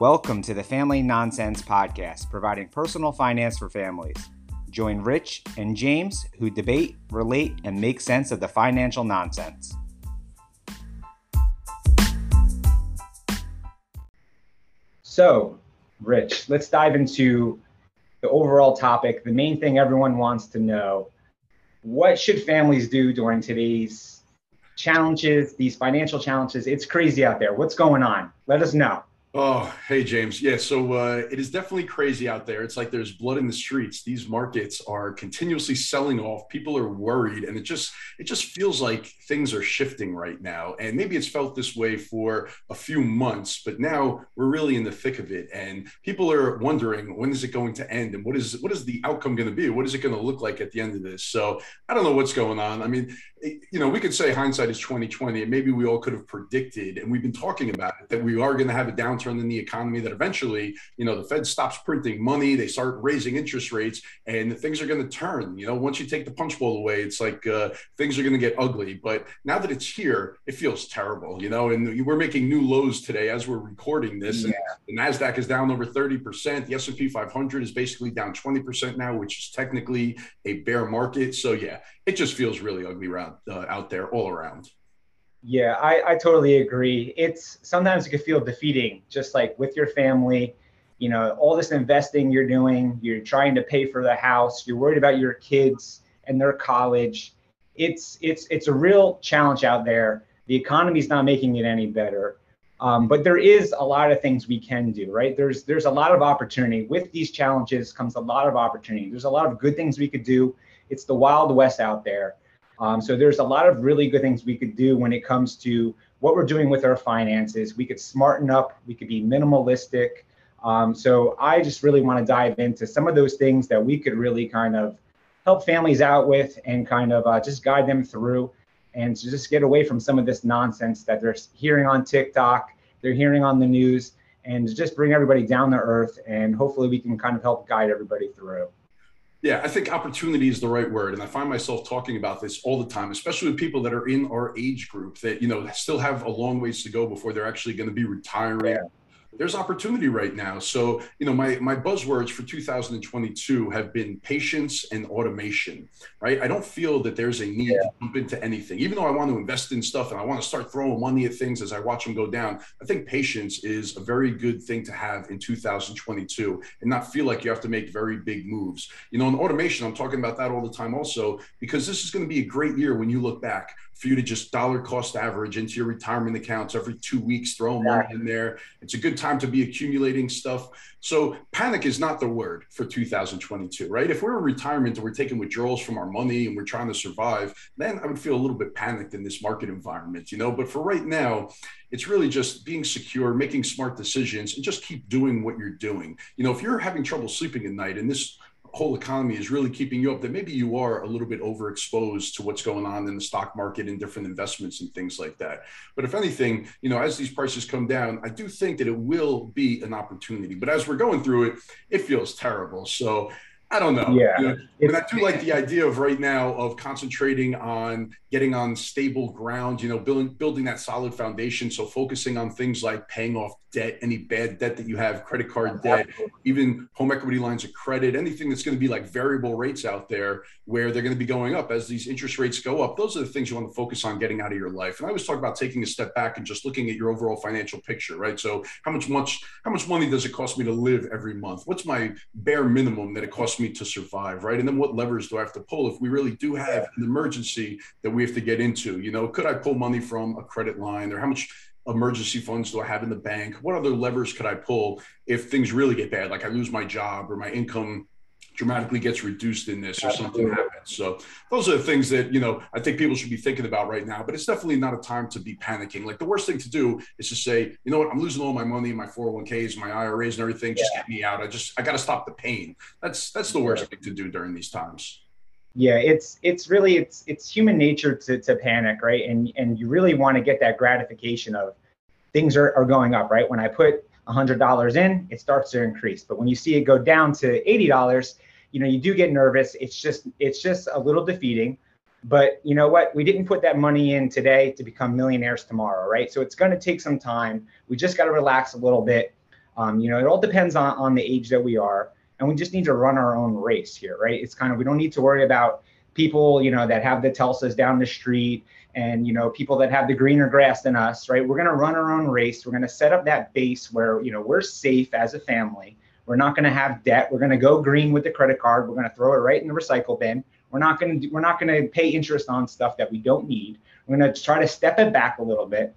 Welcome to the Family Nonsense Podcast, providing personal finance for families. Join Rich and James, who debate, relate, and make sense of the financial nonsense. So, Rich, let's dive into the overall topic, the main thing everyone wants to know. What should families do during today's challenges, these financial challenges? It's crazy out there. What's going on? Let us know. Oh, hey, James. Yeah, so uh, it is definitely crazy out there. It's like there's blood in the streets. These markets are continuously selling off. People are worried, and it just it just feels like things are shifting right now. And maybe it's felt this way for a few months, but now we're really in the thick of it, and people are wondering when is it going to end, and what is what is the outcome going to be? What is it going to look like at the end of this? So I don't know what's going on. I mean, you know, we could say hindsight is 2020, and maybe we all could have predicted, and we've been talking about it that we are going to have a downturn in the economy that eventually, you know, the Fed stops printing money, they start raising interest rates, and things are going to turn. You know, once you take the punch bowl away, it's like uh, things are going to get ugly. But now that it's here, it feels terrible, you know, and we're making new lows today as we're recording this. Yeah. the NASDAQ is down over 30%. The S&P 500 is basically down 20% now, which is technically a bear market. So, yeah, it just feels really ugly uh, out there all around. Yeah, I, I totally agree. It's sometimes it can feel defeating, just like with your family, you know, all this investing you're doing, you're trying to pay for the house, you're worried about your kids and their college. It's it's it's a real challenge out there. The economy's not making it any better. Um, but there is a lot of things we can do, right? There's there's a lot of opportunity. With these challenges comes a lot of opportunity. There's a lot of good things we could do. It's the wild west out there. Um, so there's a lot of really good things we could do when it comes to what we're doing with our finances. We could smarten up, we could be minimalistic. Um, so I just really want to dive into some of those things that we could really kind of help families out with and kind of uh, just guide them through and to just get away from some of this nonsense that they're hearing on TikTok, they're hearing on the news, and just bring everybody down to earth. And hopefully we can kind of help guide everybody through. Yeah, I think opportunity is the right word. And I find myself talking about this all the time, especially with people that are in our age group that, you know, still have a long ways to go before they're actually going to be retiring. Yeah there's opportunity right now. So, you know, my, my buzzwords for 2022 have been patience and automation, right? I don't feel that there's a need yeah. to jump into anything, even though I want to invest in stuff and I want to start throwing money at things as I watch them go down. I think patience is a very good thing to have in 2022 and not feel like you have to make very big moves. You know, in automation, I'm talking about that all the time also, because this is going to be a great year when you look back for you to just dollar cost average into your retirement accounts every two weeks, throw money in there. It's a good time to be accumulating stuff. So panic is not the word for 2022, right? If we're in retirement and we're taking withdrawals from our money and we're trying to survive, then I would feel a little bit panicked in this market environment, you know. But for right now, it's really just being secure, making smart decisions, and just keep doing what you're doing. You know, if you're having trouble sleeping at night and this whole economy is really keeping you up, that maybe you are a little bit overexposed to what's going on in the stock market and different investments and things like that. But if anything, you know, as these prices come down, I do think that it will be an opportunity. But as we're going through it, it feels terrible. So I don't know. Yeah. You know, but I do like the idea of right now of concentrating on getting on stable ground, you know, building building that solid foundation. So focusing on things like paying off debt, any bad debt that you have, credit card debt, even home equity lines of credit, anything that's going to be like variable rates out there where they're going to be going up as these interest rates go up. Those are the things you want to focus on getting out of your life. And I always talk about taking a step back and just looking at your overall financial picture, right? So how much much how much money does it cost me to live every month? What's my bare minimum that it costs me to survive, right? And then what levers do I have to pull if we really do have an emergency that we have to get into? You know, could I pull money from a credit line or how much emergency funds do I have in the bank? What other levers could I pull if things really get bad, like I lose my job or my income dramatically gets reduced in this or something happens. So those are the things that, you know, I think people should be thinking about right now, but it's definitely not a time to be panicking. Like the worst thing to do is to say, you know what, I'm losing all my money, my 401ks, my IRAs and everything. Just yeah. get me out. I just, I got to stop the pain. That's, that's the worst thing to do during these times. Yeah, it's it's really it's it's human nature to to panic, right? And and you really want to get that gratification of things are, are going up, right? When I put $100 in, it starts to increase. But when you see it go down to $80, you know, you do get nervous. It's just it's just a little defeating. But you know what? We didn't put that money in today to become millionaires tomorrow, right? So it's going to take some time. We just got to relax a little bit. Um, you know, it all depends on, on the age that we are. And we just need to run our own race here, right? It's kind of, we don't need to worry about people, you know, that have the Teslas down the street and, you know, people that have the greener grass than us, right? We're going to run our own race. We're going to set up that base where, you know, we're safe as a family. We're not going to have debt. We're going to go green with the credit card. We're going to throw it right in the recycle bin. We're not going to, we're not going to pay interest on stuff that we don't need. We're going to try to step it back a little bit,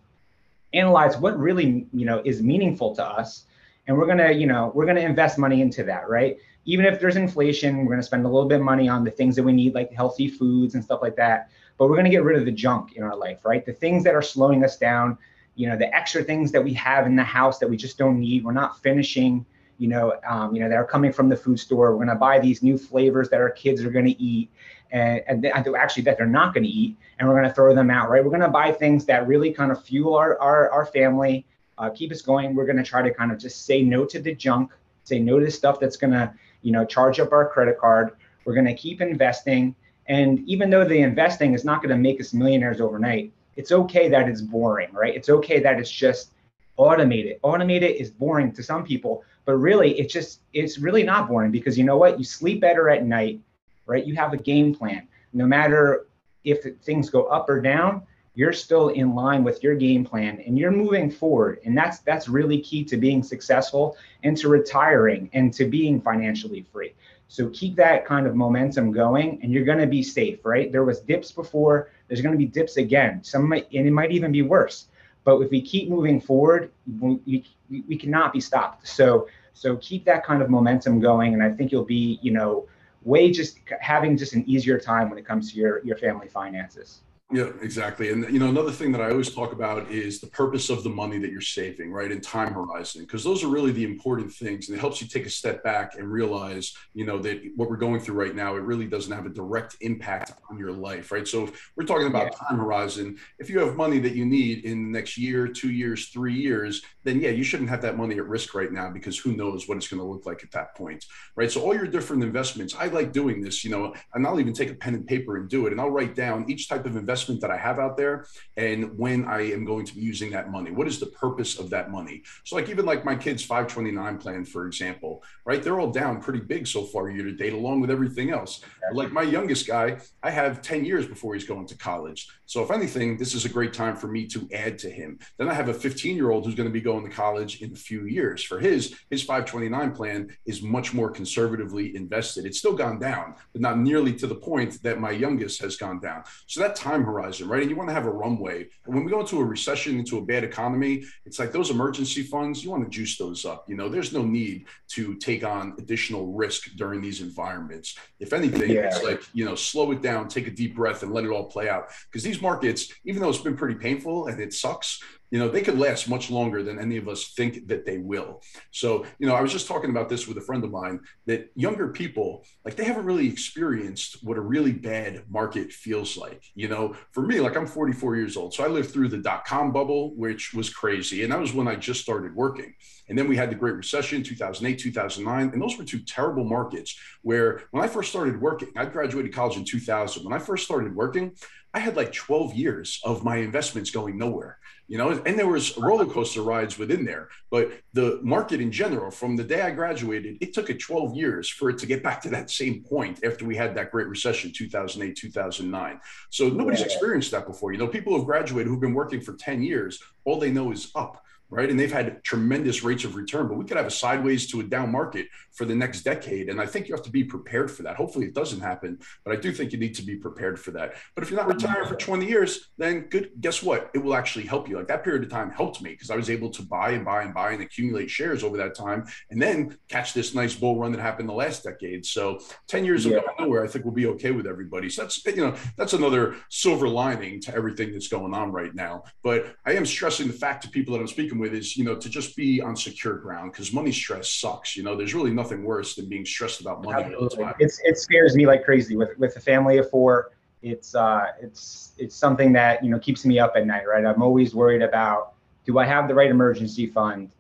analyze what really, you know, is meaningful to us. And we're going to, you know, we're going to invest money into that, right? even if there's inflation, we're going to spend a little bit of money on the things that we need, like healthy foods and stuff like that. But we're going to get rid of the junk in our life, right? The things that are slowing us down, you know, the extra things that we have in the house that we just don't need. We're not finishing, you know, um, you know, that are coming from the food store. We're going to buy these new flavors that our kids are going to eat, and, and actually that they're not going to eat, and we're going to throw them out, right? We're going to buy things that really kind of fuel our our, our family, uh, keep us going. We're going to try to kind of just say no to the junk, say no to stuff that's going to you know, charge up our credit card. We're going to keep investing. And even though the investing is not going to make us millionaires overnight, it's okay that it's boring, right? It's okay that it's just automated. Automated is boring to some people, but really it's just, it's really not boring because you know what? You sleep better at night, right? You have a game plan. No matter if things go up or down, you're still in line with your game plan and you're moving forward. And that's that's really key to being successful and to retiring and to being financially free. So keep that kind of momentum going and you're going to be safe right? There was dips before. There's going to be dips again. Some might and it might even be worse. But if we keep moving forward we, we, cannot be stopped. So so keep that kind of momentum going. And i think you'll be you know way just having just an easier time when it comes to your your family finances yeah, exactly. And you know, another thing that I always talk about is the purpose of the money that you're saving, right? And time horizon, because those are really the important things. And it helps you take a step back and realize, you know, that what we're going through right now, it really doesn't have a direct impact on your life, right? So if we're talking about yeah. time horizon, if you have money that you need in the next year, two years, three years, then yeah, you shouldn't have that money at risk right now because who knows what it's going to look like at that point, right? So all your different investments, I like doing this, you know, and I'll even take a pen and paper and do it. And I'll write down each type of investment investment that I have out there and when I am going to be using that money. What is the purpose of that money? So, like, even like my kids' 529 plan, for example, right? They're all down pretty big so far year to date, along with everything else. Like my youngest guy, I have 10 years before he's going to college. So, if anything, this is a great time for me to add to him. Then I have a 15 year old who's going to be going to college in a few years. For his, his 529 plan is much more conservatively invested. It's still gone down, but not nearly to the point that my youngest has gone down. So, that time horizon, right? And you want to have a runway. And when we go into a recession, into a bad economy, it's like those emergency funds, you want to juice those up. You know, there's no need to take on additional risk during these environments. If anything, yeah. it's like, you know, slow it down, take a deep breath and let it all play out. Because these markets, even though it's been pretty painful and it sucks, you know, they could last much longer than any of us think that they will. So, you know, I was just talking about this with a friend of mine that younger people, like they haven't really experienced what a really bad market feels like. You know, for me, like I'm 44 years old. So I lived through the dot com bubble, which was crazy. And that was when I just started working. And then we had the Great Recession, 2008, 2009. And those were two terrible markets where when I first started working, I graduated college in 2000. When I first started working, I had like 12 years of my investments going nowhere you know? And there was roller coaster rides within there. But the market in general from the day i graduated it took it 12 years for it to get back to that same point after we had that great recession 2008 2009 so nobody's experienced that before you know? People who've graduated who've been working for 10 years all they know is up right? And they've had tremendous rates of return, but we could have a sideways to a down market for the next decade. And I think you have to be prepared for that. Hopefully it doesn't happen, but I do think you need to be prepared for that. But if you're not retiring for 20 years, then good, guess what? It will actually help you. Like that period of time helped me because I was able to buy and buy and buy and accumulate shares over that time and then catch this nice bull run that happened the last decade. So 10 years yeah. of nowhere, I think we'll be okay with everybody. So that's, you know, that's another silver lining to everything that's going on right now. But I am stressing the fact to people that I'm speaking with is, you know, to just be on secure ground because money stress sucks. You know, there's really nothing worse than being stressed about money. It's, it scares me like crazy with, with a family of four. It's, uh, it's, it's something that, you know, keeps me up at night, right? I'm always worried about, do I have the right emergency fund?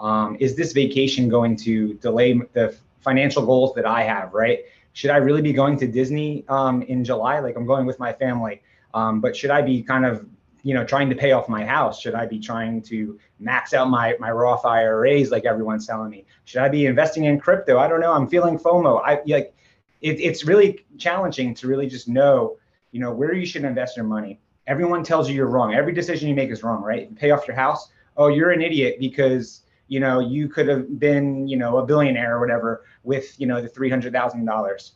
Um, is this vacation going to delay the financial goals that I have, right? Should I really be going to Disney um, in July? Like I'm going with my family. Um, but should I be kind of you know, trying to pay off my house? Should I be trying to max out my my Roth IRAs like everyone's telling me? Should I be investing in crypto? I don't know. I'm feeling FOMO. I like it, it's really challenging to really just know, you know, where you should invest your money. Everyone tells you you're wrong. Every decision you make is wrong, right? Pay off your house. Oh, you're an idiot because you know you could have been, you know, a billionaire or whatever with you know the three hundred thousand dollars.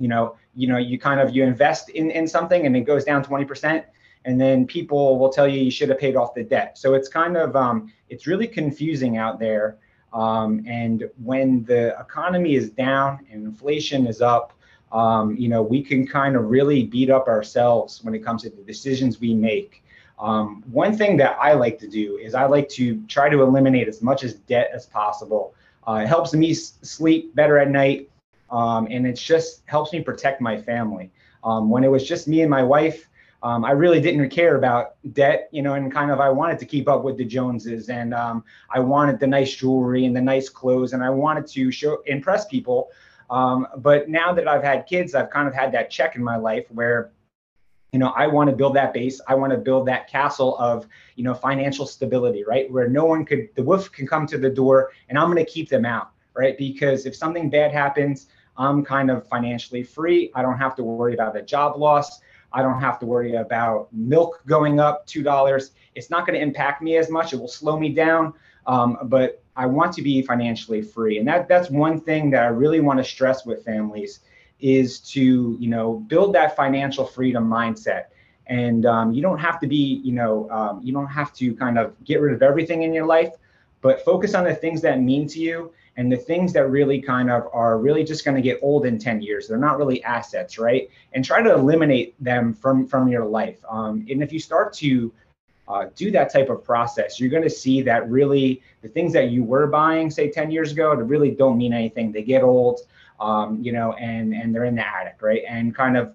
You know, you know, you kind of you invest in in something and it goes down twenty percent and then people will tell you you should have paid off the debt. So it's kind of um, it's really confusing out there. Um, and when the economy is down and inflation is up, um, you know, we can kind of really beat up ourselves when it comes to the decisions we make. Um, one thing that I like to do is I like to try to eliminate as much as debt as possible. Uh, it helps me s- sleep better at night, um, and it just helps me protect my family. Um, when it was just me and my wife, um, I really didn't care about debt, you know, and kind of I wanted to keep up with the Joneses, and um, I wanted the nice jewelry and the nice clothes, and I wanted to show impress people. Um, but now that I've had kids, I've kind of had that check in my life where, you know, I want to build that base. I want to build that castle of, you know, financial stability, right? Where no one could, the wolf can come to the door, and I'm going to keep them out, right? Because if something bad happens, I'm kind of financially free. I don't have to worry about a job loss. I don't have to worry about milk going up $2. It's not going to impact me as much. It will slow me down. Um, but I want to be financially free. And that that's one thing that I really want to stress with families is to, you know, build that financial freedom mindset. And um, you don't have to be, you know, um, you don't have to kind of get rid of everything in your life, but focus on the things that mean to you and the things that really kind of are really just going to get old in 10 years they're not really assets right? And try to eliminate them from from your life. Um, and if you start to uh, do that type of process you're going to see that really the things that you were buying say 10 years ago they really don't mean anything. They get old um, you know and and they're in the attic right? And kind of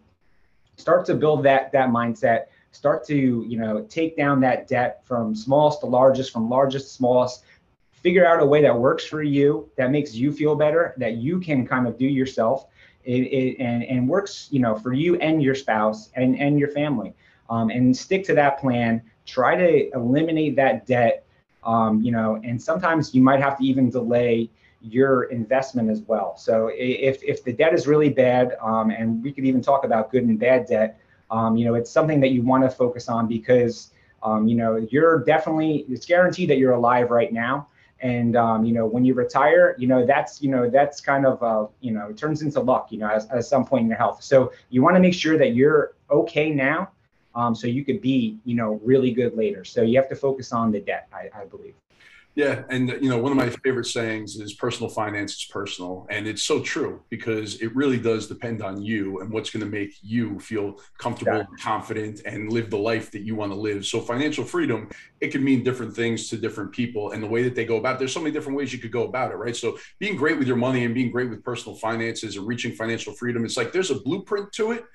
start to build that that mindset. Start to you know take down that debt from smallest to largest from largest to smallest figure out a way that works for you, that makes you feel better, that you can kind of do yourself, it, it, and and works, you know, for you and your spouse and and your family, um, and stick to that plan. Try to eliminate that debt, um, you know, and sometimes you might have to even delay your investment as well. So if if the debt is really bad, um, and we could even talk about good and bad debt, um, you know, it's something that you want to focus on because um, you know you're definitely it's guaranteed that you're alive right now and um, you know when you retire you know that's you know that's kind of uh, you know it turns into luck you know at, at some point in your health. So you want to make sure that you're okay now um, so you could be you know really good later. So you have to focus on the debt i, I believe yeah, and you know, one of my favorite sayings is personal finance is personal, and it's so true because it really does depend on you and what's going to make you feel comfortable, yeah. confident, and live the life that you want to live. So financial freedom, it can mean different things to different people, and the way that they go about. It, there's so many different ways you could go about it, right? So being great with your money and being great with personal finances and reaching financial freedom, it's like there's a blueprint to it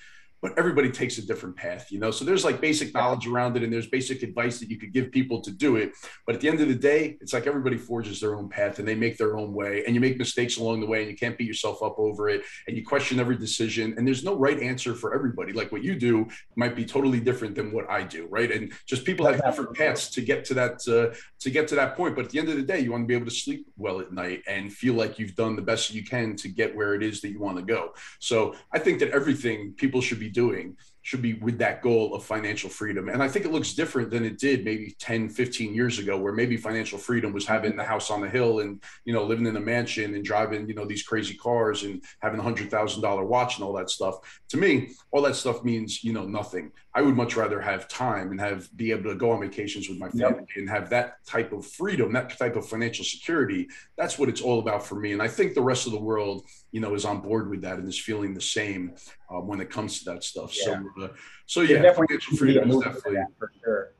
but everybody takes a different path, you know. So there's like basic knowledge around it, and there's basic advice that you could give people to do it. But at the end of the day, it's like everybody forges their own path and they make their own way, and you make mistakes along the way, and you can't beat yourself up over it, and you question every decision. And there's no right answer for everybody. Like what you do might be totally different than what I do, right? And just people have different paths to get to that uh, to get to that point. But at the end of the day, you want to be able to sleep well at night and feel like you've done the best you can to get where it is that you want to go. So I think that everything people should be doing should be with that goal of financial freedom. And I think it looks different than it did maybe 10, 15 years ago, where maybe financial freedom was having the house on the hill and, you know, living in a mansion and driving, you know, these crazy cars and having a hundred thousand dollar watch and all that stuff. To me, all that stuff means, you know, nothing. I would much rather have time and have be able to go on vacations with my family yep. and have that type of freedom, that type of financial security. That's what it's all about for me. And I think the rest of the world, you know, is on board with that and is feeling the same uh, when it comes to that stuff. Yeah. So, uh, so yeah, definitely freedom is definitely for sure.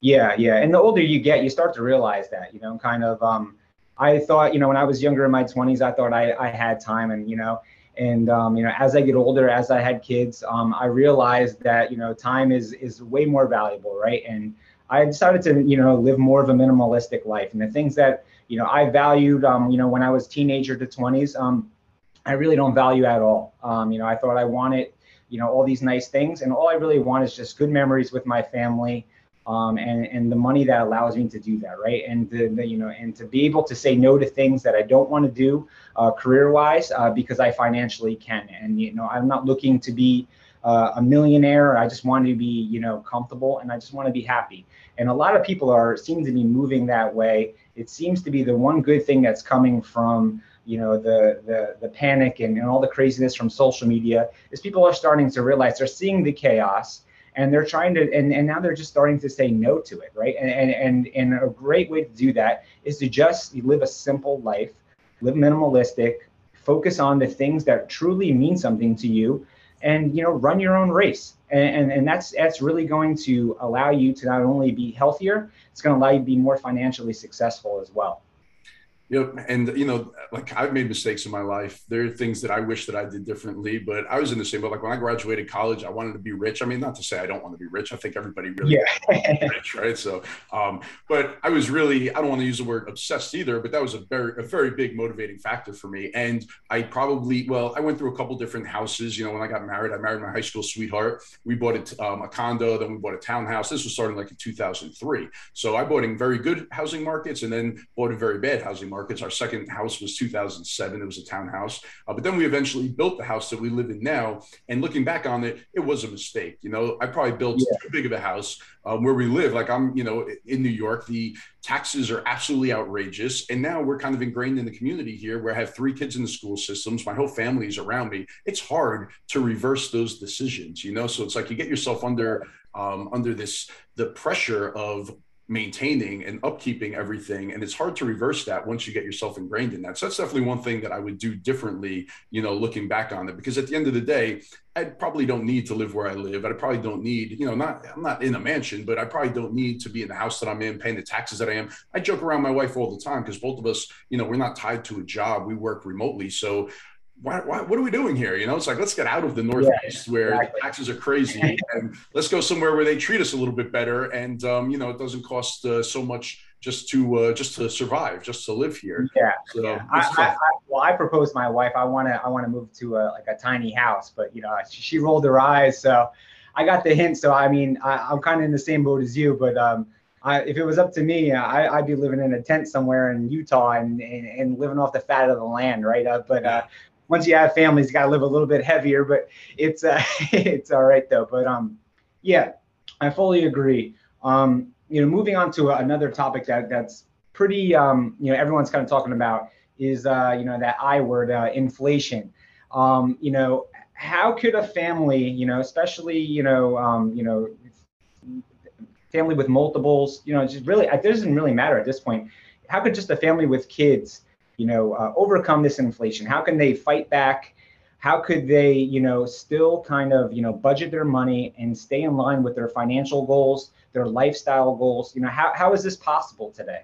Yeah, yeah, and the older you get, you start to realize that, you know, kind of. Um, I thought, you know, when I was younger in my 20s, I thought I, I had time, and you know, and um, you know, as I get older, as I had kids, um, I realized that you know, time is is way more valuable, right? And I decided to, you know, live more of a minimalistic life, and the things that you know I valued, um, you know, when I was teenager to 20s, um, I really don't value at all. Um, you know, I thought I wanted, you know, all these nice things, and all I really want is just good memories with my family. Um, and and the money that allows me to do that, right? And the, the you know, and to be able to say no to things that I don't want to do uh, career-wise uh, because I financially can. And you know, I'm not looking to be uh, a millionaire. I just want to be you know comfortable, and I just want to be happy. And a lot of people are seem to be moving that way. It seems to be the one good thing that's coming from you know the the the panic and, and all the craziness from social media is people are starting to realize they're seeing the chaos and they're trying to and, and now they're just starting to say no to it right? And, and and and a great way to do that is to just live a simple life live minimalistic focus on the things that truly mean something to you and you know run your own race. And, and and that's that's really going to allow you to not only be healthier it's going to allow you to be more financially successful as well Yep. And, you know, like I've made mistakes in my life. There are things that I wish that I did differently, but I was in the same boat. Like when I graduated college, I wanted to be rich. I mean, not to say I don't want to be rich. I think everybody really yeah. rich, right? So, um, but I was really, I don't want to use the word obsessed either, but that was a very, a very big motivating factor for me. And I probably, well, I went through a couple different houses. You know, when I got married, I married my high school sweetheart. We bought it, um, a condo, then we bought a townhouse. This was starting like in 2003. So I bought in very good housing markets and then bought in very bad housing markets. Our second house was 2007. It was a townhouse. Uh, but then we eventually built the house that we live in now. And looking back on it, it was a mistake. You know, I probably built yeah. too big of a house um, where we live. Like I'm, you know, in New York, the taxes are absolutely outrageous. And now we're kind of ingrained in the community here where I have three kids in the school systems. My whole family is around me. It's hard to reverse those decisions, you know? So it's like you get yourself under um, under this the pressure of maintaining and upkeeping everything. And it's hard to reverse that once you get yourself ingrained in that. So that's definitely one thing that i would do differently you know looking back on it. Because at the end of the day i probably don't need to live where i live. I probably don't need you know not i'm not in a mansion but i probably don't need to be in the house that i'm in paying the taxes that i am. I joke around my wife all the time because both of us you know we're not tied to a job. We work remotely. So why, why, what are we doing here? You know, it's like let's get out of the Northeast yeah, where exactly. taxes are crazy, and let's go somewhere where they treat us a little bit better, and um, you know, it doesn't cost uh, so much just to uh, just to survive, just to live here. Yeah. So yeah. I, I, I, well, I proposed my wife. I want to I want to move to a, like a tiny house, but you know, she, she, rolled her eyes, so I got the hint. So I mean, I, am kind of in the same boat as you, but um, I, if it was up to me, I, would be living in a tent somewhere in Utah and, and, and, living off the fat of the land, right? Uh, but uh, once you have families, you got to live a little bit heavier, but it's uh, it's all right though. But um, yeah, I fully agree. Um, you know, moving on to another topic that that's pretty um, you know, everyone's kind of talking about is uh, you know that I word, uh, inflation. Um, you know, how could a family, you know, especially you know, um, you know, family with multiples, you know, just really, it doesn't really matter at this point. How could just a family with kids you know, uh, overcome this inflation? How can they fight back? How could they, you know, still kind of, you know, budget their money and stay in line with their financial goals, their lifestyle goals? You know, how, how is this possible today?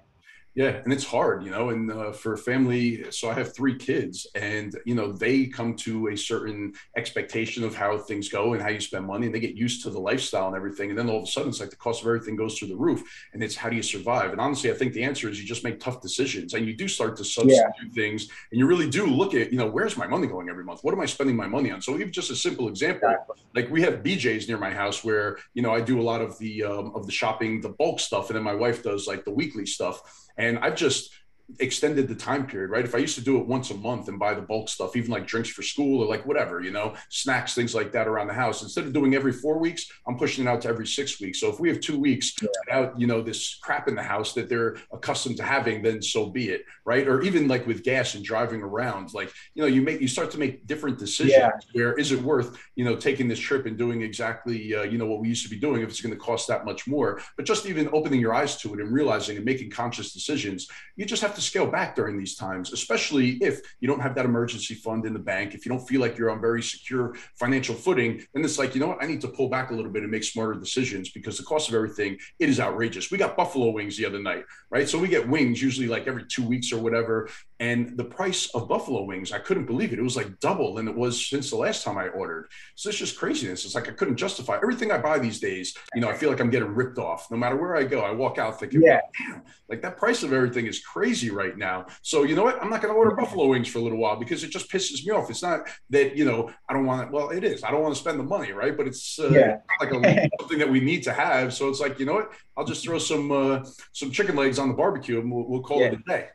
Yeah, and it's hard, you know, and uh, for a family, so I have three kids, and you know they come to a certain expectation of how things go and how you spend money, and they get used to the lifestyle and everything, and then all of a sudden it's like the cost of everything goes through the roof, and it's how do you survive? And honestly, I think the answer is you just make tough decisions, and you do start to substitute yeah. things, and you really do look at, you know, where's my money going every month? What am I spending my money on? So even just a simple example, like we have BJ's near my house where you know I do a lot of the um, of the shopping, the bulk stuff, and then my wife does like the weekly stuff and I've just extended the time period, right? If I used to do it once a month and buy the bulk stuff, even like drinks for school or like whatever, you know, snacks, things like that around the house, instead of doing every four weeks, I'm pushing it out to every six weeks. So if we have two weeks yeah. without, you know, this crap in the house that they're accustomed to having, then so be it, right? Or even like with gas and driving around, like, you know, you make, you start to make different decisions yeah. where is it worth, you know, taking this trip and doing exactly, uh, you know, what we used to be doing if it's going to cost that much more, but just even opening your eyes to it and realizing and making conscious decisions, you just have to scale back during these times, especially if you don't have that emergency fund in the bank, if you don't feel like you're on very secure financial footing, then it's like, you know what, I need to pull back a little bit and make smarter decisions because the cost of everything, it is outrageous. We got buffalo wings the other night, right? So we get wings usually like every two weeks or whatever. And the price of buffalo wings, I couldn't believe it. It was like double than it was since the last time I ordered. So it's just craziness. It's like I couldn't justify everything I buy these days. You know, I feel like I'm getting ripped off. No matter where I go, I walk out thinking, yeah, like that price of everything is crazy crazy right now. So you know what? I'm not going to order buffalo wings for a little while because it just pisses me off. It's not that you know I don't want it. Well, it is. I don't want to spend the money, right? But it's uh, yeah. like a, something that we need to have. So it's like you know what? I'll just throw some uh, some chicken legs on the barbecue and we'll, we'll call yeah. it a day.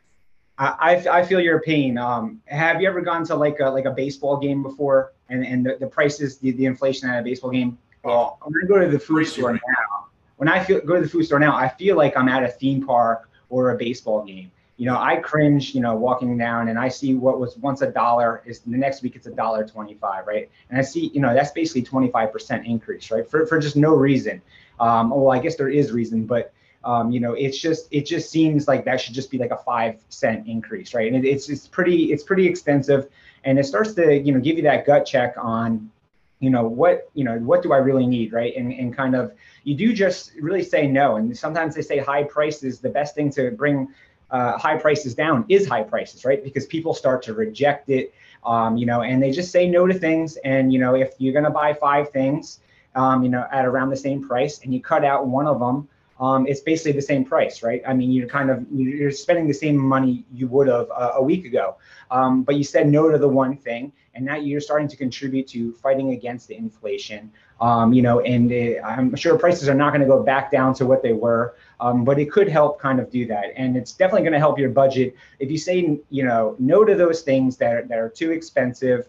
I, I feel your pain. Um, have you ever gone to like a like a baseball game before, and and the, the prices, the, the inflation at a baseball game? Well, I'm gonna go to the food store now. When I feel go to the food store now, I feel like I'm at a theme park or a baseball game. You know, I cringe, you know, walking down and I see what was once a dollar is the next week it's a dollar 25, right? And I see, you know, that's basically 25% increase, right? For, for just no reason. Um, well, I guess there is reason, but um, you know, it's just it just seems like that should just be like a five cent increase, right? And it, it's it's pretty it's pretty extensive, and it starts to you know give you that gut check on, you know, what you know what do I really need, right? And and kind of you do just really say no. And sometimes they say high prices. The best thing to bring uh, high prices down is high prices, right? Because people start to reject it, um, you know, and they just say no to things. And you know, if you're gonna buy five things, um, you know, at around the same price, and you cut out one of them, um, it's basically the same price, right? I mean, you're kind of you're spending the same money you would have uh, a week ago, um, but you said no to the one thing, and now you're starting to contribute to fighting against the inflation. Um, you know, and it, I'm sure prices are not going to go back down to what they were, um, but it could help kind of do that. And it's definitely going to help your budget if you say, you know, no to those things that are, that are too expensive.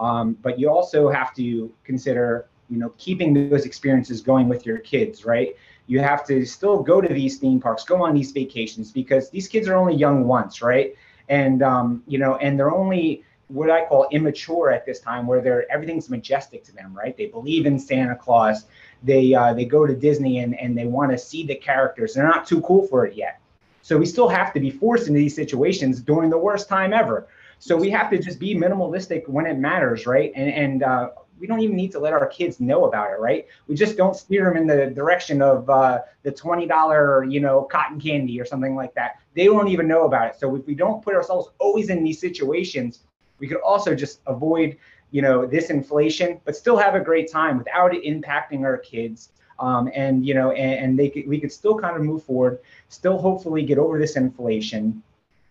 Um, but you also have to consider, you know, keeping those experiences going with your kids, right? You have to still go to these theme parks, go on these vacations because these kids are only young once, right? And um, you know, and they're only what I call immature at this time, where they're everything's majestic to them, right? They believe in Santa Claus. They uh, they go to Disney and and they want to see the characters. They're not too cool for it yet. So we still have to be forced into these situations during the worst time ever. So we have to just be minimalistic when it matters, right? And and uh, we don't even need to let our kids know about it, right? We just don't steer them in the direction of uh, the twenty dollar, you know, cotton candy or something like that. They don't even know about it. So if we don't put ourselves always in these situations we could also just avoid, you know, this inflation, but still have a great time without it impacting our kids. Um, and you know, and, and, they could, we could still kind of move forward, still hopefully get over this inflation,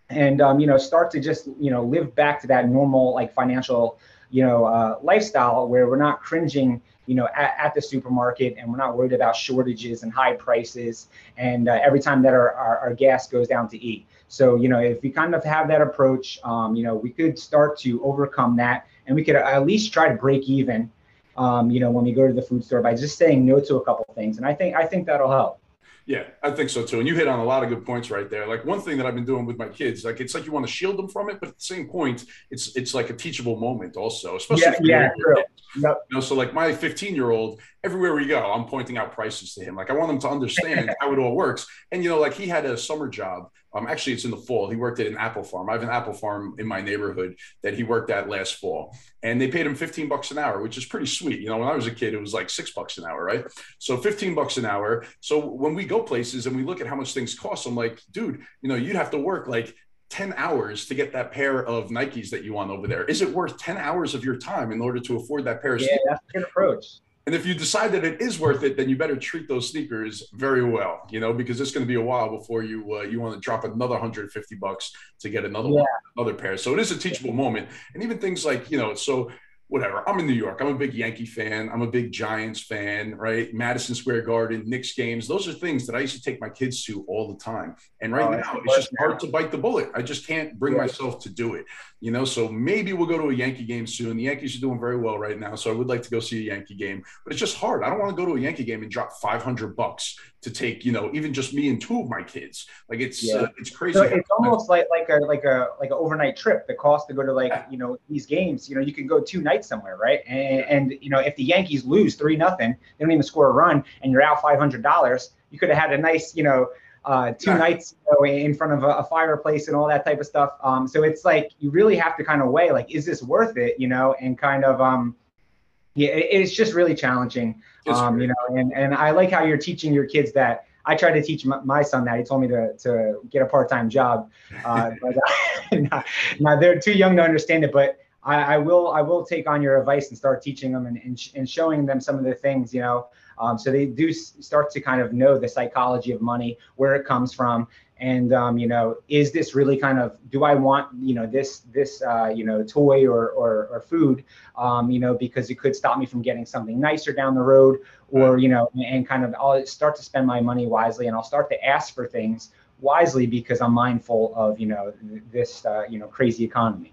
and um, you know, start to just you know live back to that normal like financial you know uh, lifestyle where we're not cringing you know at, at, the supermarket and we're not worried about shortages and high prices and uh, every time that our, our, our gas goes down to eat so, you know, if we kind of have that approach, um, you know, we could start to overcome that and we could at least try to break even, um, you know, when we go to the food store by just saying no to a couple things. And I think, I think that'll help. Yeah, I think so too. And you hit on a lot of good points right there. Like one thing that I've been doing with my kids, like it's like you want to shield them from it, but at the same point, it's it's like a teachable moment also, especially yeah, yeah, Yep. You know, so like my 15 year old, everywhere we go, I'm pointing out prices to him. Like I want him to understand how it all works. And you know, like he had a summer job. Um, actually, it's in the fall. He worked at an apple farm. I have an apple farm in my neighborhood that he worked at last fall, and they paid him 15 bucks an hour, which is pretty sweet. You know, when I was a kid, it was like six bucks an hour, right? So 15 bucks an hour. So when we go places and we look at how much things cost, I'm like, dude, you know, you'd have to work like 10 hours to get that pair of Nikes that you want over there? Is it worth 10 hours of your time in order to afford that pair of yeah, that's a good approach. And if you decide that it is worth it, then you better treat those sneakers very well, you know, because it's going to be a while before you uh, you want to drop another 150 bucks to get another yeah. one, another pair. So it is a teachable moment. And even things like, you know, so whatever. I'm in New York. I'm a big Yankee fan. I'm a big Giants fan, right? Madison Square Garden, Knicks games. Those are things that I used to take my kids to all the time. And right oh, now, it's just hard to bite the bullet. I just can't bring myself to do it you know so maybe we'll go to a yankee game soon the yankees are doing very well right now so i would like to go see a yankee game but it's just hard i don't want to go to a yankee game and drop 500 bucks to take you know even just me and two of my kids like it's yeah. uh, it's crazy so it's almost like like a like a like an overnight trip the cost to go to like you know these games you know you can go two nights somewhere right and, and you know if the yankees lose three nothing they don't even score a run and you're out $500 you could have had a nice you know uh, two yeah. nights you know, in front of a, a, fireplace and all that type of stuff. Um, so it's like you really have to kind of weigh like, is this worth it? You know, and kind of um, yeah, it, it's just really challenging. Um, you know, and and I like how you're teaching your kids that. I tried to teach my, son that. He told me to, to get a part time job, uh, but uh, now they're too young to understand it. But I, I, will I will take on your advice and start teaching them and, and, and showing them some of the things. You know, Um, so they do start to kind of know the psychology of money, where it comes from, and um, you know, is this really kind of do I want you know this this uh, you know toy or or, or food, um, you know, because it could stop me from getting something nicer down the road, or you know, and kind of I'll start to spend my money wisely, and I'll start to ask for things wisely because I'm mindful of you know this uh, you know crazy economy.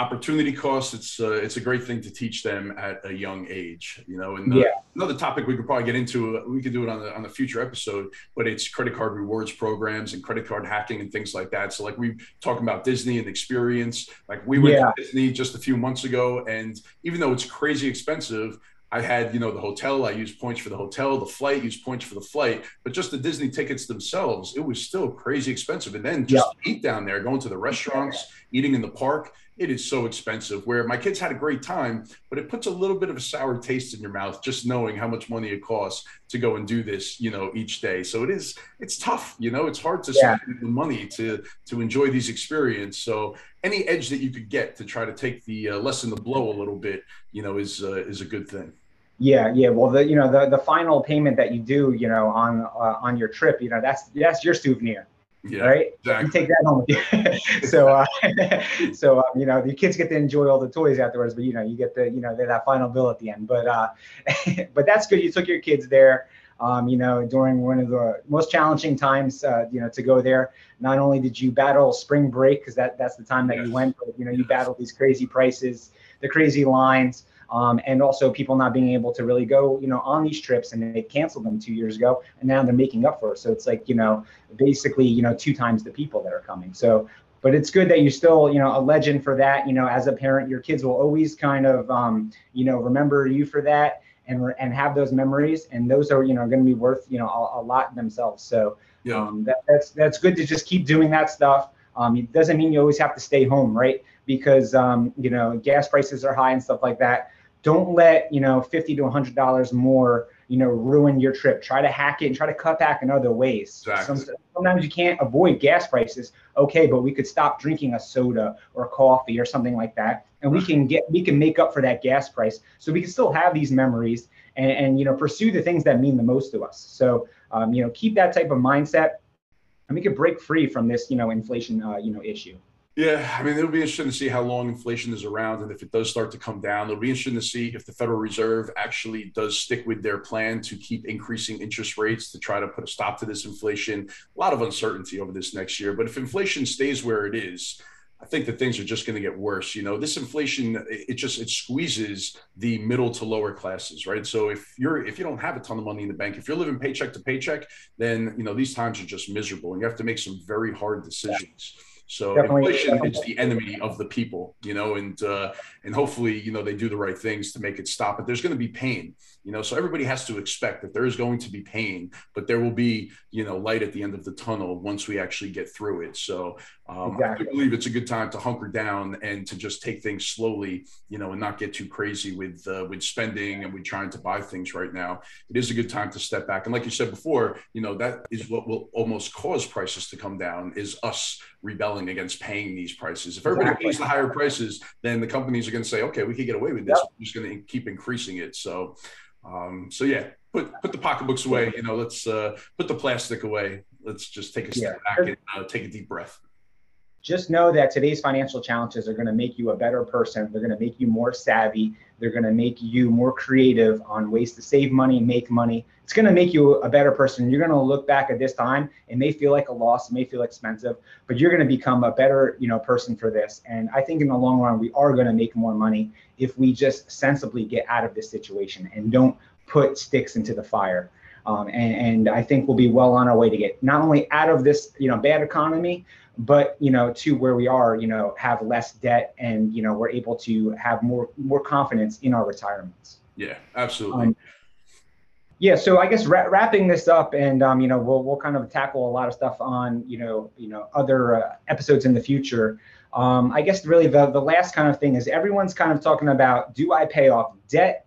Opportunity costs. It's uh, it's a great thing to teach them at a young age. You know, and uh, yeah. another topic we could probably get into. We could do it on the on the future episode, but it's credit card rewards programs and credit card hacking and things like that. So, like we talking about Disney and experience. Like we went yeah. to Disney just a few months ago, and even though it's crazy expensive, I had, you know, the hotel, I used points for the hotel, the flight, used points for the flight, but just the Disney tickets themselves, it was still crazy expensive. And then just yeah. eat down there, going to the restaurants, eating in the park, it is so expensive. Where my kids had a great time, but it puts a little bit of a sour taste in your mouth just knowing how much money it costs to go and do this, you know, each day. So it is, it's tough, you know, it's hard to yeah. spend the money to to enjoy these experiences. So any edge that you could get to try to take the uh, lessen the blow a little bit, you know, is uh, is a good thing. Yeah, yeah. Well, the you know the the final payment that you do, you know, on uh, on your trip, you know, that's that's your souvenir. Yeah, right. Exactly. You take that home with you. so, uh, so uh, you know, the kids get to enjoy all the toys afterwards, but you know, you get the you know that final bill at the end. But uh, but that's good. You took your kids there. Um, you know, during one of the most challenging times, uh, you know, to go there. Not only did you battle spring break because that that's the time that yes. you went, but you know, you battled these crazy prices, the crazy lines um, and also people not being able to really go, you know, on these trips and they canceled them two years ago, and now they're making up for it. So it's like, you know, basically, you know, two times the people that are coming. So, but it's good that you're still, you know, a legend for that. You know, as a parent, your kids will always kind of, um, you know, remember you for that and and have those memories, and those are, you know, going to be worth, you know, a, a lot themselves. So, yeah. um, that, that's that's good to just keep doing that stuff. Um, it doesn't mean you always have to stay home, right? Because um, you know gas prices are high and stuff like that don't let you know 50 to 100 dollars more you know ruin your trip. Try to hack it and try to cut back in other ways. Exactly. sometimes you can't avoid gas prices. Okay but we could stop drinking a soda or coffee or something like that and we can get we can make up for that gas price. So we can still have these memories and, and you know pursue the things that mean the most to us. So um, you know keep that type of mindset and we can break free from this you know inflation uh, you know issue yeah, I mean, it'll be interesting to see how long inflation is around, and if it does start to come down, it'll be interesting to see if the Federal Reserve actually does stick with their plan to keep increasing interest rates to try to put a stop to this inflation. A lot of uncertainty over this next year, but if inflation stays where it is, I think that things are just going to get worse. You know, this inflation it just it squeezes the middle to lower classes, right? So if you're if you don't have a ton of money in the bank, if you're living paycheck to paycheck, then you know these times are just miserable, and you have to make some very hard decisions. Yeah so Definitely. inflation is the enemy of the people, you know, and uh, and hopefully, you know, they do the right things to make it stop. But there's going to be pain, you know, so everybody has to expect that there is going to be pain, but there will be, you know, light at the end of the tunnel once we actually get through it. So um, exactly. I believe it's a good time to hunker down and to just take things slowly, you know, and not get too crazy with uh, with spending and with trying to buy things right now. It is a good time to step back. And like you said before, you know, that is what will almost cause prices to come down is us rebelling against paying these prices. If everybody exactly. pays the higher prices, then the companies are going to say, okay, we can get away with this. Yep. We're just going to keep increasing it. So, um, so yeah, put put the pocketbooks away. You know, let's uh, put the plastic away. Let's just take a step yeah. back and uh, take a deep breath just know that today's financial challenges are going to make you a better person. They're going to make you more savvy. They're going to make you more creative on ways to save money, make money. It's going to make you a better person. You're going to look back at this time. It may feel like a loss, it may feel expensive, but you're going to become a better, you know, person for this. And I think in the long run, we are going to make more money if we just sensibly get out of this situation and don't put sticks into the fire. Um, and, and I think we'll be well on our way to get not only out of this, you know, bad economy, but you know to where we are you know have less debt and you know we're able to have more more confidence in our retirements. Yeah absolutely. Um, yeah so i guess ra- wrapping this up and um, you know we'll, we'll kind of tackle a lot of stuff on you know you know other uh, episodes in the future. Um, i guess really the, the last kind of thing is everyone's kind of talking about do i pay off debt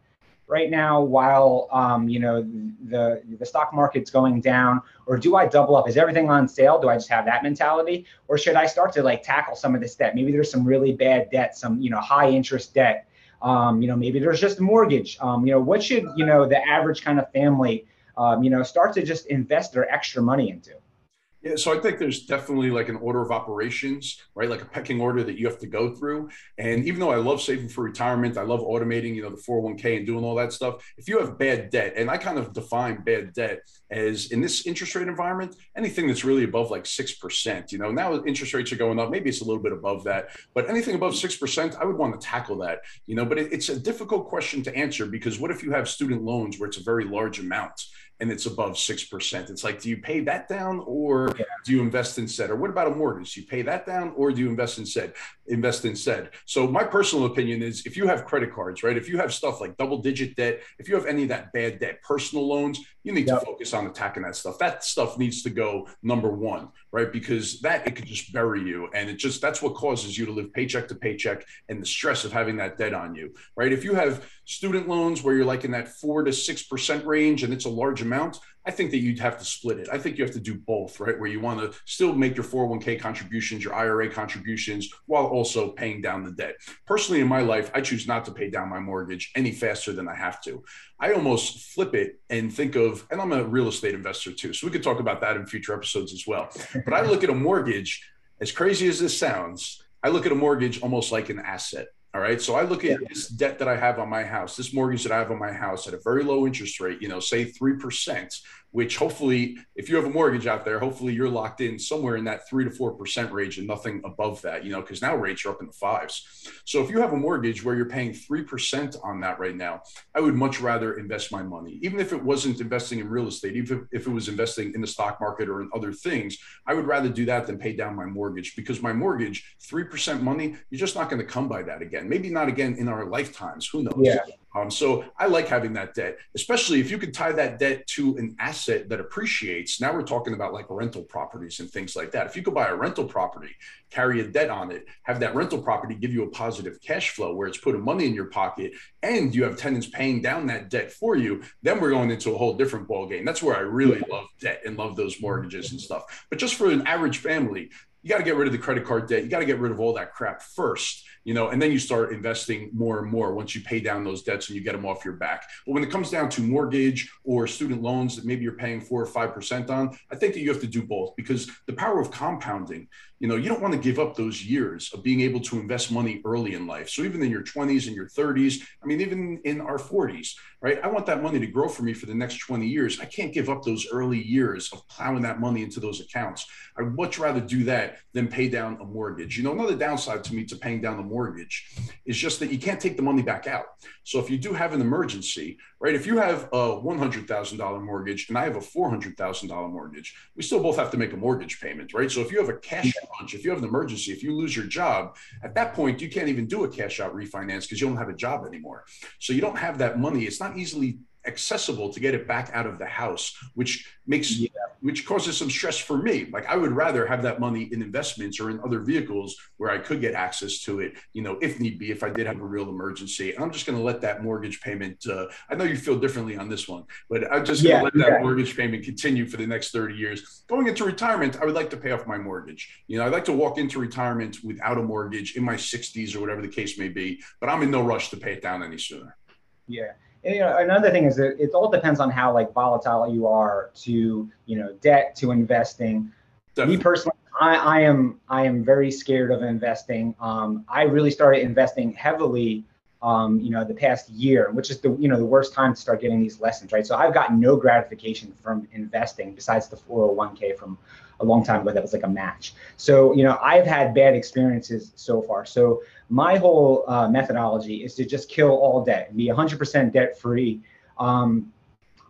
right now while um, you know the the stock market's going down? Or do i double up? Is everything on sale? Do i just have that mentality? Or should i start to like tackle some of this debt? Maybe there's some really bad debt some you know high interest debt. Um, you know, maybe there's just a mortgage. Um, you know, what should you know the average kind of family, um, you know, start to just invest their extra money into? Yeah, so I think there's definitely like an order of operations, right? Like a pecking order that you have to go through. And even though I love saving for retirement, I love automating, you know, the 401k and doing all that stuff. If you have bad debt, and I kind of define bad debt as in this interest rate environment, anything that's really above like 6%, you know, now interest rates are going up. Maybe it's a little bit above that, but anything above 6%, I would want to tackle that, you know, but it, it's a difficult question to answer because what if you have student loans where it's a very large amount? And it's above 6%. It's like, do you pay that down or yeah. do you invest instead? Or what about a mortgage? Do you pay that down or do you invest instead? Invest instead. So my personal opinion is if you have credit cards, right? If you have stuff like double digit debt, if you have any of that bad debt, personal loans, you need yep. to focus on attacking that stuff. That stuff needs to go number one, right? Because that it could just bury you. And it just that's what causes you to live paycheck to paycheck and the stress of having that debt on you, right? If you have student loans where you're like in that four to six percent range and it's a large amount, I think that you'd have to split it. I think you have to do both, right? Where you want to still make your 401k contributions, your IRA contributions, while also paying down the debt. Personally, in my life, I choose not to pay down my mortgage any faster than I have to. I almost flip it and think of, and I'm a real estate investor too. So we could talk about that in future episodes as well. But I look at a mortgage, as crazy as this sounds, I look at a mortgage almost like an asset. All right. So I look at yeah. this debt that I have on my house, this mortgage that I have on my house at a very low interest rate, you know, say 3% which hopefully, if you have a mortgage out there, hopefully you're locked in somewhere in that three to four percent range and nothing above that, you know, because now rates are up in the fives. So if you have a mortgage where you're paying three percent on that right now, I would much rather invest my money, even if it wasn't investing in real estate, even if, it was investing in the stock market or in other things, I would rather do that than pay down my mortgage because my mortgage, three percent money, you're just not going to come by that again. Maybe not again in our lifetimes. Who knows? Yeah. Um, so I like having that debt, especially if you could tie that debt to an asset that appreciates. Now we're talking about like rental properties and things like that. If you could buy a rental property, carry a debt on it, have that rental property give you a positive cash flow where it's putting money in your pocket and you have tenants paying down that debt for you, then we're going into a whole different ball game. That's where I really love debt and love those mortgages and stuff. But just for an average family, you got to get rid of the credit card debt. You got to get rid of all that crap first you know, and then you start investing more and more once you pay down those debts and you get them off your back. But when it comes down to mortgage or student loans that maybe you're paying four or five percent on, I think that you have to do both because the power of compounding you know you don't want to give up those years of being able to invest money early in life. So even in your 20s and your 30s i mean even in our 40s right? I want that money to grow for me for the next 20 years. I can't give up those early years of plowing that money into those accounts. I'd much rather do that than pay down a mortgage. You know another downside to me to paying down the mortgage is just that you can't take the money back out so if you do have an emergency right if you have a $100000 mortgage and i have a $400000 mortgage we still both have to make a mortgage payment right so if you have a cash crunch, if you have an emergency, if you lose your job, at that point, you can't even do a cash out refinance because you don't have a job anymore. So you don't have that money. It's not easily accessible to get it back out of the house, which makes yeah. which causes some stress for me. Like I would rather have that money in investments or in other vehicles where I could get access to it, you know, if need be, if I did have a real emergency. And I'm just going to let that mortgage payment. Uh, I know you feel differently on this one, but I'm just going to let yeah. that mortgage payment continue for the next 30 years. Going into retirement, I would like to pay off my mortgage. You know, I'd like to walk into retirement without a mortgage in my 60s or whatever the case may be, but I'm in no rush to pay it down any sooner. Yeah you know, another thing is that it all depends on how like volatile you are to you know debt to investing. Definitely. Me personally, I, I am I am very scared of investing. Um, I really started investing heavily, um, you know, the past year, which is the you know the worst time to start getting these lessons, right? So I've gotten no gratification from investing besides the 401k from a long time ago that was like a match. So you know I've had bad experiences so far. So my whole uh, methodology is to just kill all debt be 100% debt free. Um,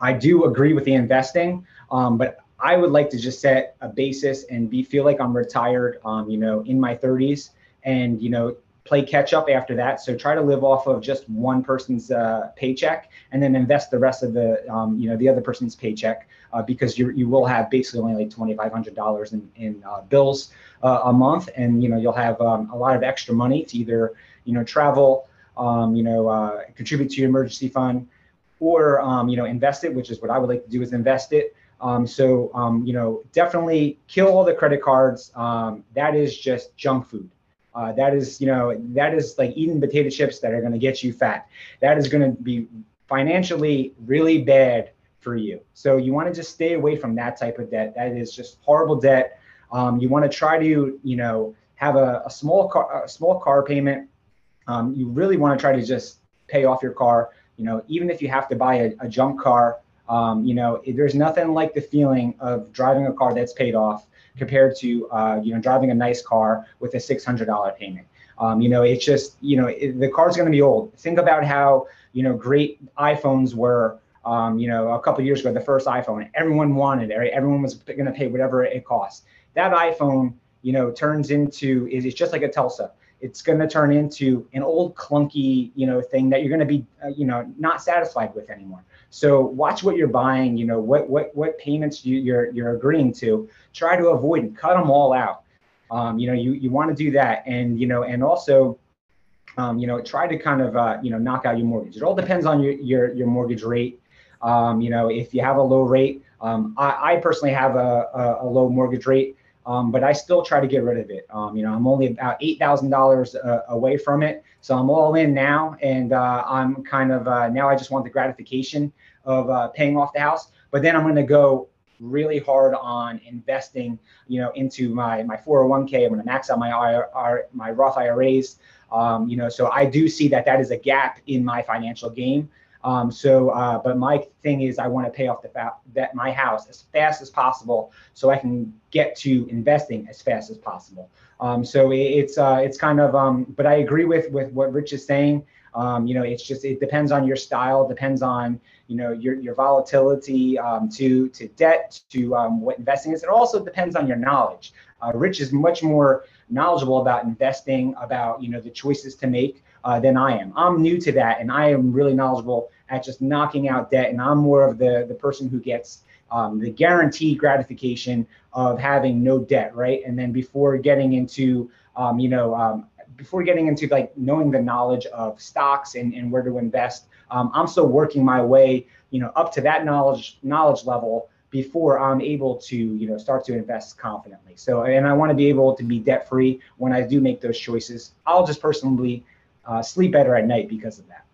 I do agree with the investing, um, but I would like to just set a basis and be feel like I'm retired, um, you know, in my 30s, and you know, play catch up after that. So try to live off of just one person's uh, paycheck, and then invest the rest of the, um, you know, the other person's paycheck, uh, because you you will have basically only like twenty five hundred dollars in in uh, bills uh, a month, and you know you'll have um, a lot of extra money to either you know travel, um, you know uh, contribute to your emergency fund, or um, you know invest it, which is what I would like to do is invest it. Um, so um, you know definitely kill all the credit cards. Um, that is just junk food. Uh, that is, you know, that is like eating potato chips that are going to get you fat. That is going to be financially really bad for you. So you want to just stay away from that type of debt. That is just horrible debt. Um, you want to try to, you know, have a, a small car, a small car payment. Um, you really want to try to just pay off your car. You know, even if you have to buy a, a junk car, um, you know, there's nothing like the feeling of driving a car that's paid off compared to, uh, you know, driving a nice car with a $600 payment. Um, you know, it's just, you know, it, the car's going to be old. Think about how, you know, great iPhones were um, you know, a couple years ago, the first iPhone, everyone wanted it. Right? Everyone was going to pay whatever it costs. That iPhone, you know, turns into is it's just like a Tesla. It's going to turn into an old clunky, you know, thing that you're going to be, uh, you know, not satisfied with anymore. So watch what you're buying. You know, what what what payments you, you're you're agreeing to. Try to avoid and cut them all out. Um, you know, you you want to do that, and you know, and also um, you know, try to kind of, uh, you know, knock out your mortgage. It all depends on your, your, your mortgage rate. Um, you know, if you have a low rate, um, I, I, personally have a, a, a, low mortgage rate, um, but I still try to get rid of it. Um, you know, I'm only about eight thousand dollars uh, away from it, so I'm all in now, and uh, I'm kind of uh, now I just want the gratification of uh, paying off the house. But then I'm going to go really hard on investing, you know, into my my 401k. I'm going to max out my IR, my Roth IRAs. Um, you know, so I do see that that is a gap in my financial game. Um, so, uh, but my thing is, I want to pay off the fa- that my house as fast as possible, so I can get to investing as fast as possible. Um, so it, it's uh, it's kind of, um, but I agree with with what Rich is saying. Um, you know, it's just it depends on your style, depends on you know your your volatility um, to to debt, to um, what investing is. It also depends on your knowledge. Uh, Rich is much more knowledgeable about investing, about you know the choices to make uh, than I am. I'm new to that, and I am really knowledgeable at just knocking out debt. And I'm more of the the person who gets um, the guaranteed gratification of having no debt, right? And then before getting into, um, you know, um, before getting into like knowing the knowledge of stocks and, and where to invest, um, I'm still working my way, you know, up to that knowledge knowledge level before I'm able to, you know, start to invest confidently. So, and I want to be able to be debt free when I do make those choices. I'll just personally uh, sleep better at night because of that.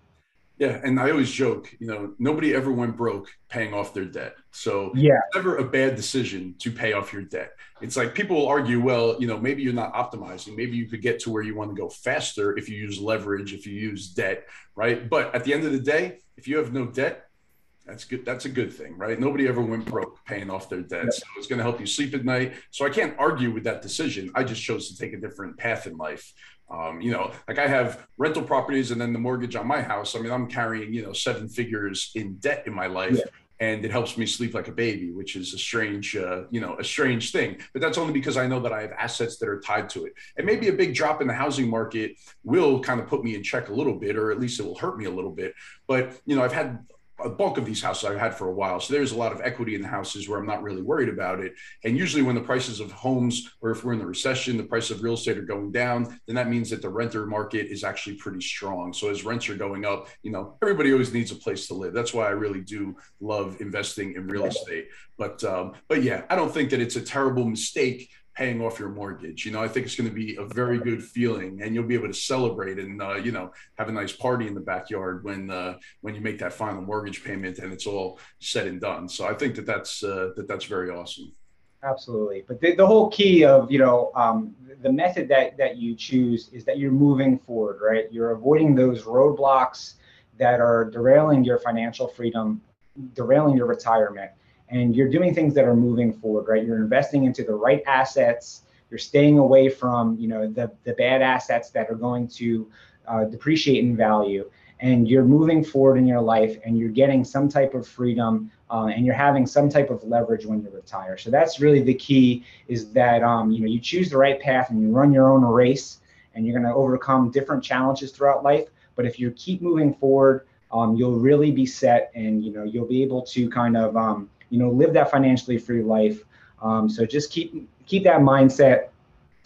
Yeah, and I always joke, you know, nobody ever went broke paying off their debt. So yeah, it's never a bad decision to pay off your debt. It's like people will argue, well, you know, maybe you're not optimizing. Maybe you could get to where you want to go faster if you use leverage, if you use debt, right? But at the end of the day, if you have no debt, that's good. That's a good thing, right? Nobody ever went broke paying off their debt. So it's going to help you sleep at night. So I can't argue with that decision. I just chose to take a different path in life. Um, you know, like I have rental properties and then the mortgage on my house. I mean, I'm carrying, you know, seven figures in debt in my life. Yeah. And it helps me sleep like a baby, which is a strange, uh, you know, a strange thing. But that's only because I know that I have assets that are tied to it. And maybe a big drop in the housing market will kind of put me in check a little bit, or at least it will hurt me a little bit. But you know, I've had a bulk of these houses I've had for a while. So there's a lot of equity in the houses where I'm not really worried about it. And usually when the prices of homes, or if we're in the recession, the price of real estate are going down, then that means that the renter market is actually pretty strong. So as rents are going up, you know, everybody always needs a place to live. That's why I really do love investing in real estate. But um, but yeah, I don't think that it's a terrible mistake paying off your mortgage. You know, I think it's going to be a very good feeling, and you'll be able to celebrate and uh, you know have a nice party in the backyard when uh, when you make that final mortgage payment and it's all said and done. So I think that that's uh, that that's very awesome. Absolutely, but the, the whole key of you know um, the method that that you choose is that you're moving forward, right? You're avoiding those roadblocks that are derailing your financial freedom, derailing your retirement and you're doing things that are moving forward, right? You're investing into the right assets. You're staying away from, you know, the, the bad assets that are going to uh, depreciate in value. And you're moving forward in your life and you're getting some type of freedom uh, and you're having some type of leverage when you retire. So that's really the key is that, um, you know, you choose the right path and you run your own race and you're going to overcome different challenges throughout life. But if you keep moving forward, um, you'll really be set and, you know, you'll be able to kind of, um, you know, live that financially free life. Um, so just keep keep that mindset.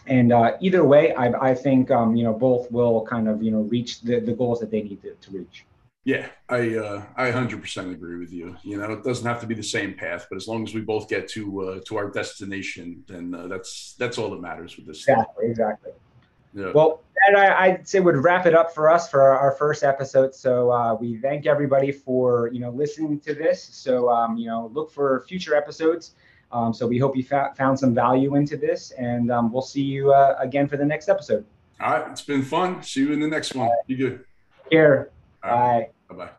And uh, either way, I, I think um, you know both will kind of you know reach the, the goals that they need to, to reach. Yeah, I uh, I 100% agree with you. You know, it doesn't have to be the same path, but as long as we both get to uh, to our destination, then uh, that's that's all that matters with this. Exactly, exactly. Yeah. Well, that I, would say would wrap it up for us for our, our first episode. So uh, we thank everybody for you know listening to this. So um, you know look for future episodes. Um, so we hope you fa- found some value into this, and um, we'll see you uh, again for the next episode. All right, it's been fun. See you in the next one. Be good. Here. Bye. Bye bye.